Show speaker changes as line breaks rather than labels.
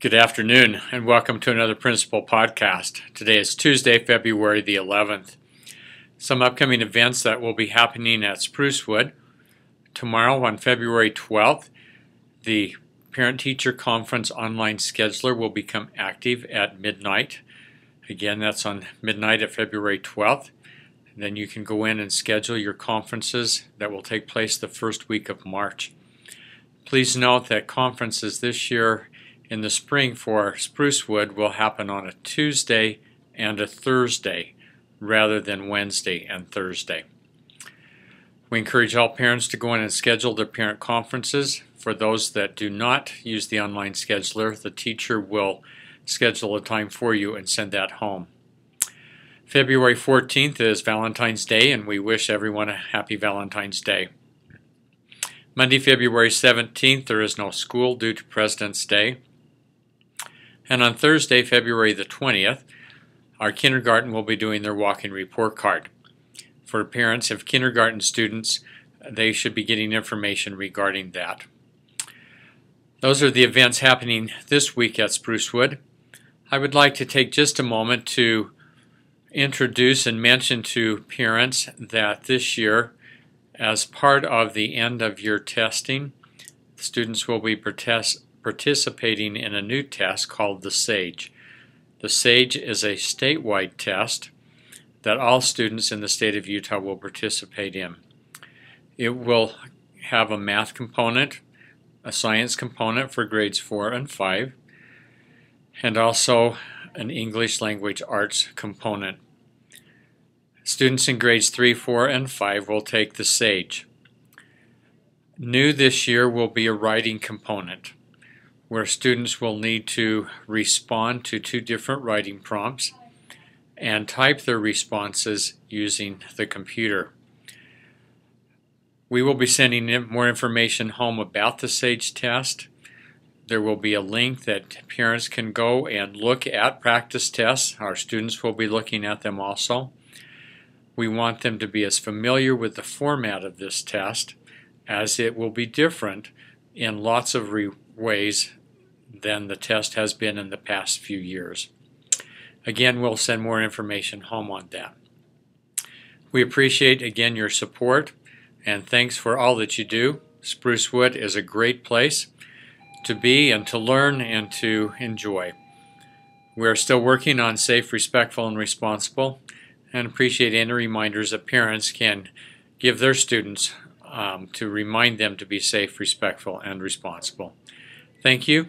Good afternoon, and welcome to another Principal Podcast. Today is Tuesday, February the 11th. Some upcoming events that will be happening at Sprucewood. Tomorrow, on February 12th, the Parent Teacher Conference online scheduler will become active at midnight. Again, that's on midnight at February 12th. And then you can go in and schedule your conferences that will take place the first week of March. Please note that conferences this year in the spring for Sprucewood will happen on a Tuesday and a Thursday rather than Wednesday and Thursday. We encourage all parents to go in and schedule their parent conferences. For those that do not use the online scheduler, the teacher will schedule a time for you and send that home. February 14th is Valentine's Day, and we wish everyone a happy Valentine's Day. Monday, February 17th, there is no school due to President's Day. And on Thursday, February the 20th, our kindergarten will be doing their walking report card. For parents of kindergarten students, they should be getting information regarding that. Those are the events happening this week at Sprucewood. I would like to take just a moment to introduce and mention to parents that this year, as part of the end of year testing, students will be participating in a new test called the SAGE. The SAGE is a statewide test that all students in the state of Utah will participate in. It will have a math component, a science component for grades 4 and 5, and also an English language arts component. Students in grades 3, 4, and 5 will take the SAGE. New this year will be a writing component where students will need to respond to two different writing prompts and type their responses using the computer. We will be sending more information home about the SAGE test. There will be a link that parents can go and look at practice tests. Our students will be looking at them also. We want them to be as familiar with the format of this test as it will be different in lots of ways than the test has been in the past few years. Again, we'll send more information home on that. We appreciate again your support and thanks for all that you do. Sprucewood is a great place to be and to learn and to enjoy. We are still working on safe, respectful, and responsible and appreciate any reminders that parents can give their students um, to remind them to be safe, respectful, and responsible. Thank you